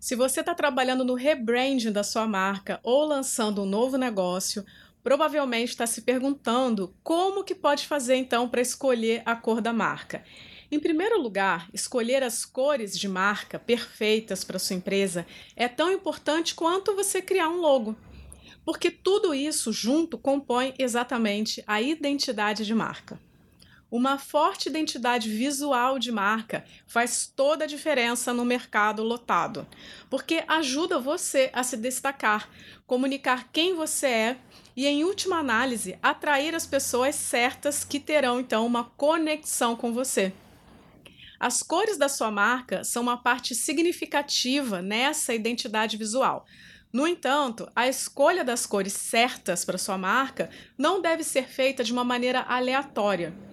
Se você está trabalhando no rebranding da sua marca ou lançando um novo negócio, provavelmente está se perguntando como que pode fazer então para escolher a cor da marca. Em primeiro lugar, escolher as cores de marca perfeitas para sua empresa é tão importante quanto você criar um logo. Porque tudo isso junto compõe exatamente a identidade de marca. Uma forte identidade visual de marca faz toda a diferença no mercado lotado, porque ajuda você a se destacar, comunicar quem você é e, em última análise, atrair as pessoas certas que terão então uma conexão com você. As cores da sua marca são uma parte significativa nessa identidade visual. No entanto, a escolha das cores certas para sua marca não deve ser feita de uma maneira aleatória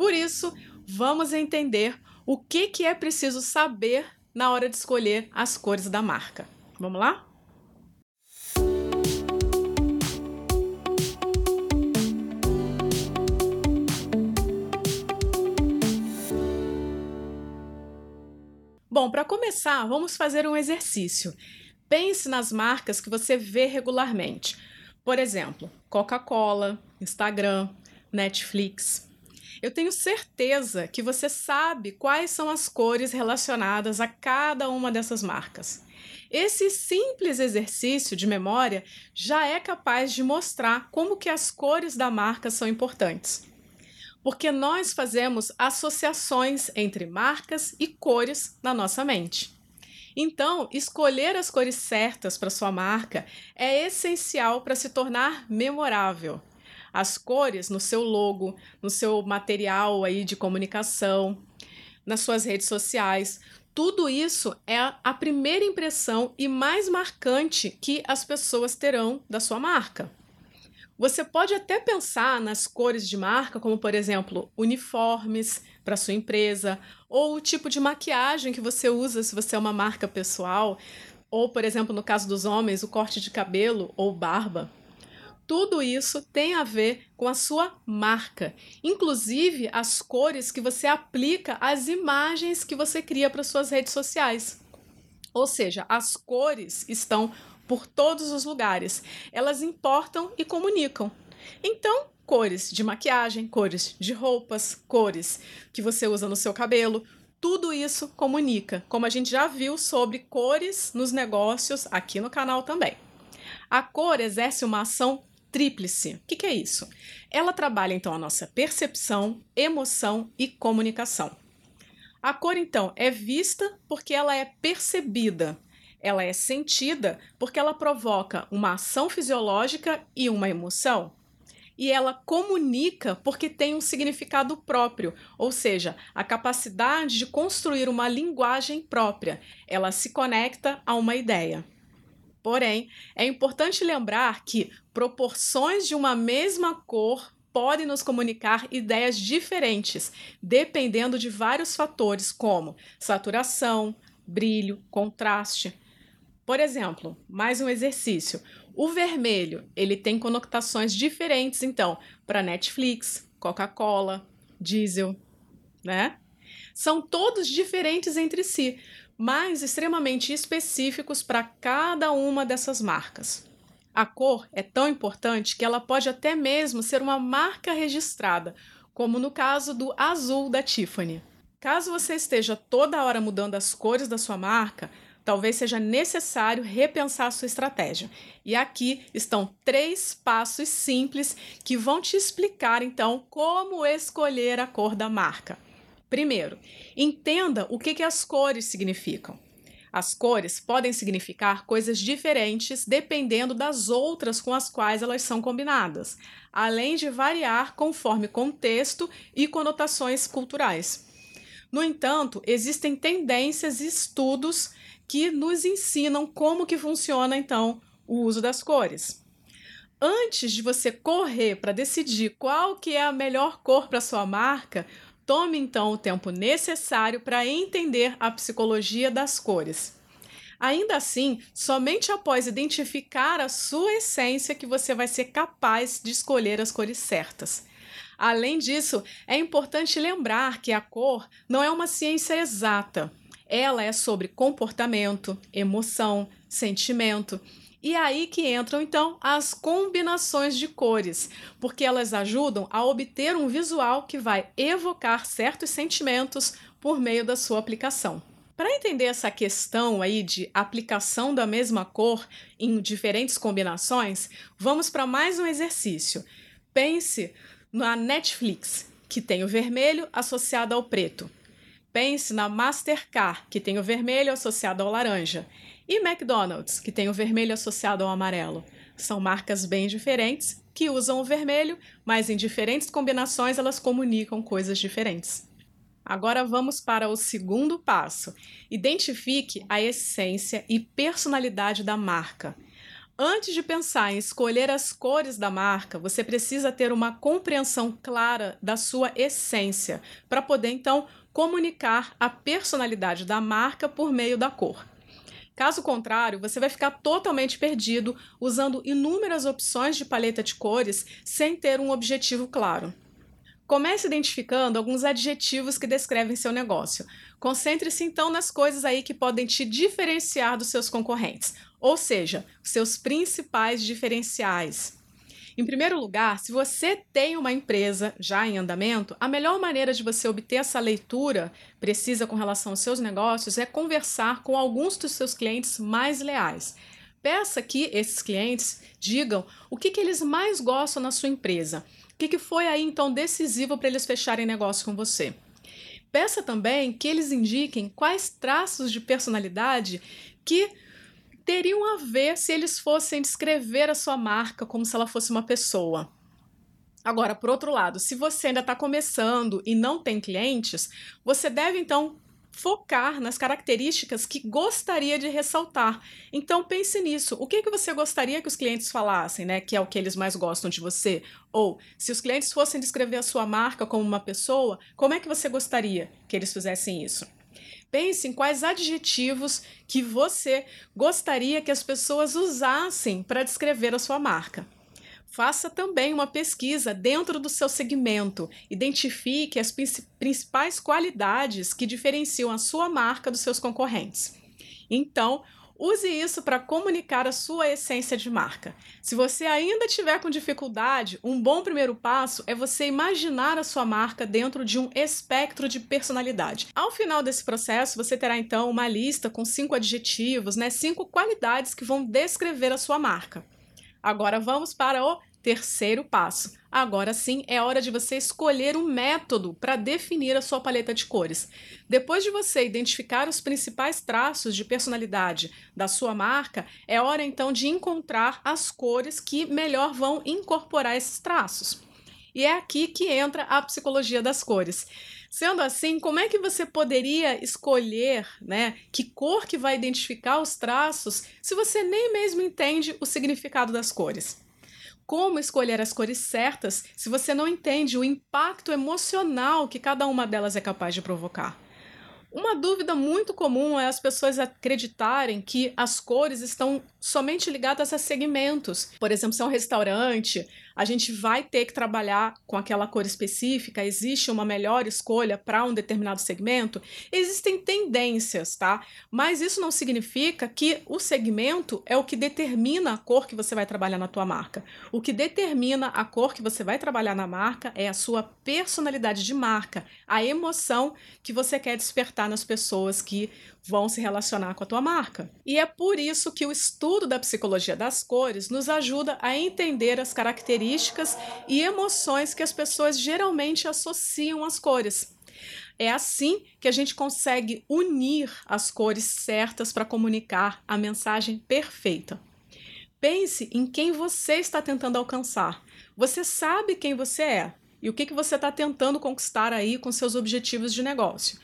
por isso, vamos entender o que, que é preciso saber na hora de escolher as cores da marca. Vamos lá? Bom, para começar, vamos fazer um exercício. Pense nas marcas que você vê regularmente. Por exemplo, Coca-Cola, Instagram, Netflix. Eu tenho certeza que você sabe quais são as cores relacionadas a cada uma dessas marcas. Esse simples exercício de memória já é capaz de mostrar como que as cores da marca são importantes. Porque nós fazemos associações entre marcas e cores na nossa mente. Então, escolher as cores certas para sua marca é essencial para se tornar memorável as cores no seu logo, no seu material aí de comunicação, nas suas redes sociais. Tudo isso é a primeira impressão e mais marcante que as pessoas terão da sua marca. Você pode até pensar nas cores de marca, como por exemplo, uniformes para sua empresa, ou o tipo de maquiagem que você usa se você é uma marca pessoal, ou por exemplo, no caso dos homens, o corte de cabelo ou barba. Tudo isso tem a ver com a sua marca, inclusive as cores que você aplica às imagens que você cria para suas redes sociais. Ou seja, as cores estão por todos os lugares. Elas importam e comunicam. Então, cores de maquiagem, cores de roupas, cores que você usa no seu cabelo, tudo isso comunica, como a gente já viu sobre cores nos negócios aqui no canal também. A cor exerce uma ação tríplice. O que, que é isso? Ela trabalha então a nossa percepção, emoção e comunicação. A cor, então, é vista porque ela é percebida. Ela é sentida porque ela provoca uma ação fisiológica e uma emoção. E ela comunica porque tem um significado próprio, ou seja, a capacidade de construir uma linguagem própria. Ela se conecta a uma ideia. Porém, é importante lembrar que proporções de uma mesma cor podem nos comunicar ideias diferentes, dependendo de vários fatores como saturação, brilho, contraste. Por exemplo, mais um exercício. O vermelho, ele tem conotações diferentes então para Netflix, Coca-Cola, diesel, né? São todos diferentes entre si, mas extremamente específicos para cada uma dessas marcas. A cor é tão importante que ela pode até mesmo ser uma marca registrada, como no caso do azul da Tiffany. Caso você esteja toda hora mudando as cores da sua marca, talvez seja necessário repensar sua estratégia. E aqui estão três passos simples que vão te explicar então como escolher a cor da marca. Primeiro, entenda o que, que as cores significam. As cores podem significar coisas diferentes dependendo das outras com as quais elas são combinadas, além de variar conforme contexto e conotações culturais. No entanto, existem tendências e estudos que nos ensinam como que funciona então o uso das cores. Antes de você correr para decidir qual que é a melhor cor para sua marca, Tome então o tempo necessário para entender a psicologia das cores. Ainda assim, somente após identificar a sua essência que você vai ser capaz de escolher as cores certas. Além disso, é importante lembrar que a cor não é uma ciência exata. Ela é sobre comportamento, emoção, sentimento. E é aí que entram então as combinações de cores, porque elas ajudam a obter um visual que vai evocar certos sentimentos por meio da sua aplicação. Para entender essa questão aí de aplicação da mesma cor em diferentes combinações, vamos para mais um exercício. Pense na Netflix, que tem o vermelho associado ao preto. Pense na Mastercard, que tem o vermelho associado ao laranja. E McDonald's, que tem o vermelho associado ao amarelo. São marcas bem diferentes que usam o vermelho, mas em diferentes combinações elas comunicam coisas diferentes. Agora vamos para o segundo passo. Identifique a essência e personalidade da marca. Antes de pensar em escolher as cores da marca, você precisa ter uma compreensão clara da sua essência, para poder então comunicar a personalidade da marca por meio da cor. Caso contrário, você vai ficar totalmente perdido usando inúmeras opções de paleta de cores sem ter um objetivo claro. Comece identificando alguns adjetivos que descrevem seu negócio. Concentre-se então nas coisas aí que podem te diferenciar dos seus concorrentes, ou seja, seus principais diferenciais. Em primeiro lugar, se você tem uma empresa já em andamento, a melhor maneira de você obter essa leitura precisa com relação aos seus negócios é conversar com alguns dos seus clientes mais leais. Peça que esses clientes digam o que, que eles mais gostam na sua empresa que, que foi aí então decisivo para eles fecharem negócio com você? Peça também que eles indiquem quais traços de personalidade que teriam a ver se eles fossem descrever a sua marca como se ela fosse uma pessoa. Agora, por outro lado, se você ainda está começando e não tem clientes, você deve então focar nas características que gostaria de ressaltar. Então pense nisso. O que, que você gostaria que os clientes falassem, né? Que é o que eles mais gostam de você? Ou se os clientes fossem descrever a sua marca como uma pessoa, como é que você gostaria que eles fizessem isso? Pense em quais adjetivos que você gostaria que as pessoas usassem para descrever a sua marca. Faça também uma pesquisa dentro do seu segmento. Identifique as principais qualidades que diferenciam a sua marca dos seus concorrentes. Então, use isso para comunicar a sua essência de marca. Se você ainda tiver com dificuldade, um bom primeiro passo é você imaginar a sua marca dentro de um espectro de personalidade. Ao final desse processo, você terá então uma lista com cinco adjetivos, né, cinco qualidades que vão descrever a sua marca. Agora vamos para o terceiro passo. Agora sim é hora de você escolher um método para definir a sua paleta de cores. Depois de você identificar os principais traços de personalidade da sua marca, é hora então de encontrar as cores que melhor vão incorporar esses traços. E é aqui que entra a psicologia das cores. Sendo assim, como é que você poderia escolher, né, que cor que vai identificar os traços, se você nem mesmo entende o significado das cores? Como escolher as cores certas se você não entende o impacto emocional que cada uma delas é capaz de provocar? Uma dúvida muito comum é as pessoas acreditarem que as cores estão somente ligadas a segmentos. Por exemplo, se é um restaurante, a gente vai ter que trabalhar com aquela cor específica, existe uma melhor escolha para um determinado segmento. Existem tendências, tá? Mas isso não significa que o segmento é o que determina a cor que você vai trabalhar na tua marca. O que determina a cor que você vai trabalhar na marca é a sua personalidade de marca, a emoção que você quer despertar nas pessoas que vão se relacionar com a tua marca. E é por isso que o estudo da psicologia das cores nos ajuda a entender as características e emoções que as pessoas geralmente associam às cores. É assim que a gente consegue unir as cores certas para comunicar a mensagem perfeita. Pense em quem você está tentando alcançar. Você sabe quem você é e o que, que você está tentando conquistar aí com seus objetivos de negócio.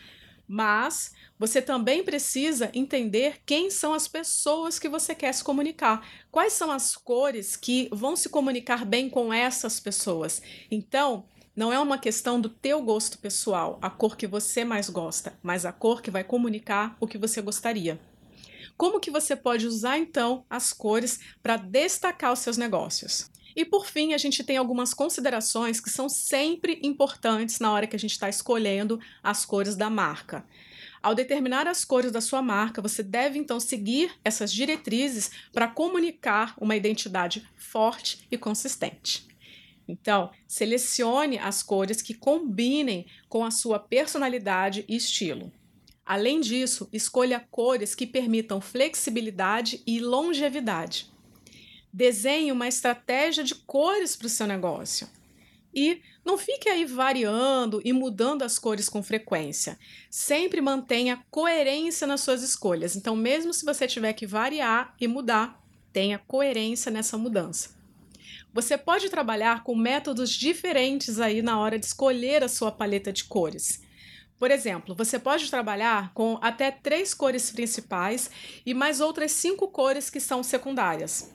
Mas você também precisa entender quem são as pessoas que você quer se comunicar, quais são as cores que vão se comunicar bem com essas pessoas. Então, não é uma questão do teu gosto pessoal, a cor que você mais gosta, mas a cor que vai comunicar o que você gostaria. Como que você pode usar então as cores para destacar os seus negócios? E por fim, a gente tem algumas considerações que são sempre importantes na hora que a gente está escolhendo as cores da marca. Ao determinar as cores da sua marca, você deve então seguir essas diretrizes para comunicar uma identidade forte e consistente. Então, selecione as cores que combinem com a sua personalidade e estilo. Além disso, escolha cores que permitam flexibilidade e longevidade. Desenhe uma estratégia de cores para o seu negócio. E não fique aí variando e mudando as cores com frequência. Sempre mantenha coerência nas suas escolhas. Então, mesmo se você tiver que variar e mudar, tenha coerência nessa mudança. Você pode trabalhar com métodos diferentes aí na hora de escolher a sua paleta de cores. Por exemplo, você pode trabalhar com até três cores principais e mais outras cinco cores que são secundárias.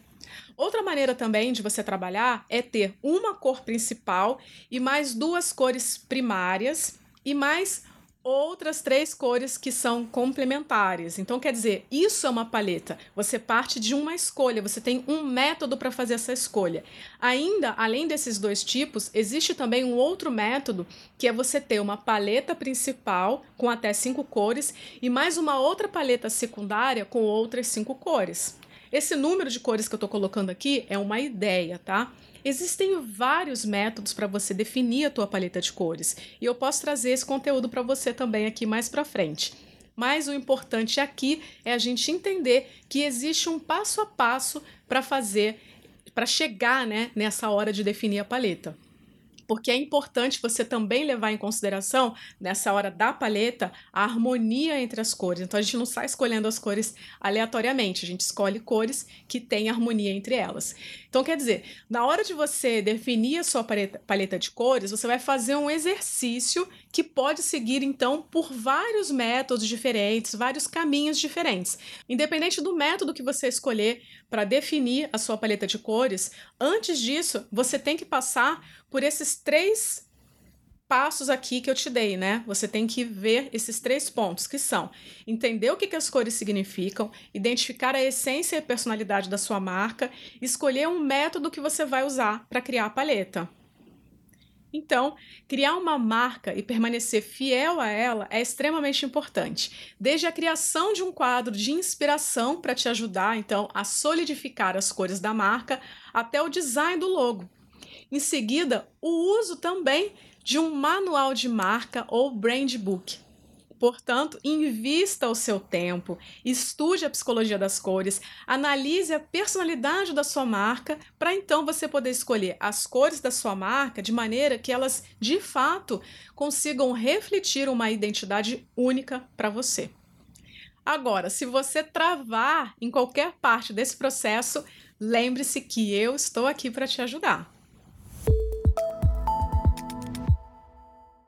Outra maneira também de você trabalhar é ter uma cor principal e mais duas cores primárias e mais outras três cores que são complementares. Então, quer dizer, isso é uma paleta. Você parte de uma escolha, você tem um método para fazer essa escolha. Ainda, além desses dois tipos, existe também um outro método que é você ter uma paleta principal com até cinco cores e mais uma outra paleta secundária com outras cinco cores. Esse número de cores que eu estou colocando aqui é uma ideia, tá? Existem vários métodos para você definir a tua paleta de cores e eu posso trazer esse conteúdo para você também aqui mais para frente. Mas o importante aqui é a gente entender que existe um passo a passo para fazer, para chegar né, nessa hora de definir a paleta porque é importante você também levar em consideração, nessa hora da paleta, a harmonia entre as cores. Então a gente não sai escolhendo as cores aleatoriamente, a gente escolhe cores que têm harmonia entre elas. Então, quer dizer, na hora de você definir a sua paleta, paleta de cores, você vai fazer um exercício que pode seguir, então, por vários métodos diferentes, vários caminhos diferentes. Independente do método que você escolher para definir a sua paleta de cores, antes disso, você tem que passar por esses três passos aqui que eu te dei, né? Você tem que ver esses três pontos, que são entender o que, que as cores significam, identificar a essência e a personalidade da sua marca, escolher um método que você vai usar para criar a paleta. Então, criar uma marca e permanecer fiel a ela é extremamente importante. Desde a criação de um quadro de inspiração para te ajudar, então, a solidificar as cores da marca, até o design do logo. Em seguida, o uso também de um manual de marca ou brand book. Portanto, invista o seu tempo, estude a psicologia das cores, analise a personalidade da sua marca, para então você poder escolher as cores da sua marca de maneira que elas, de fato, consigam refletir uma identidade única para você. Agora, se você travar em qualquer parte desse processo, lembre-se que eu estou aqui para te ajudar.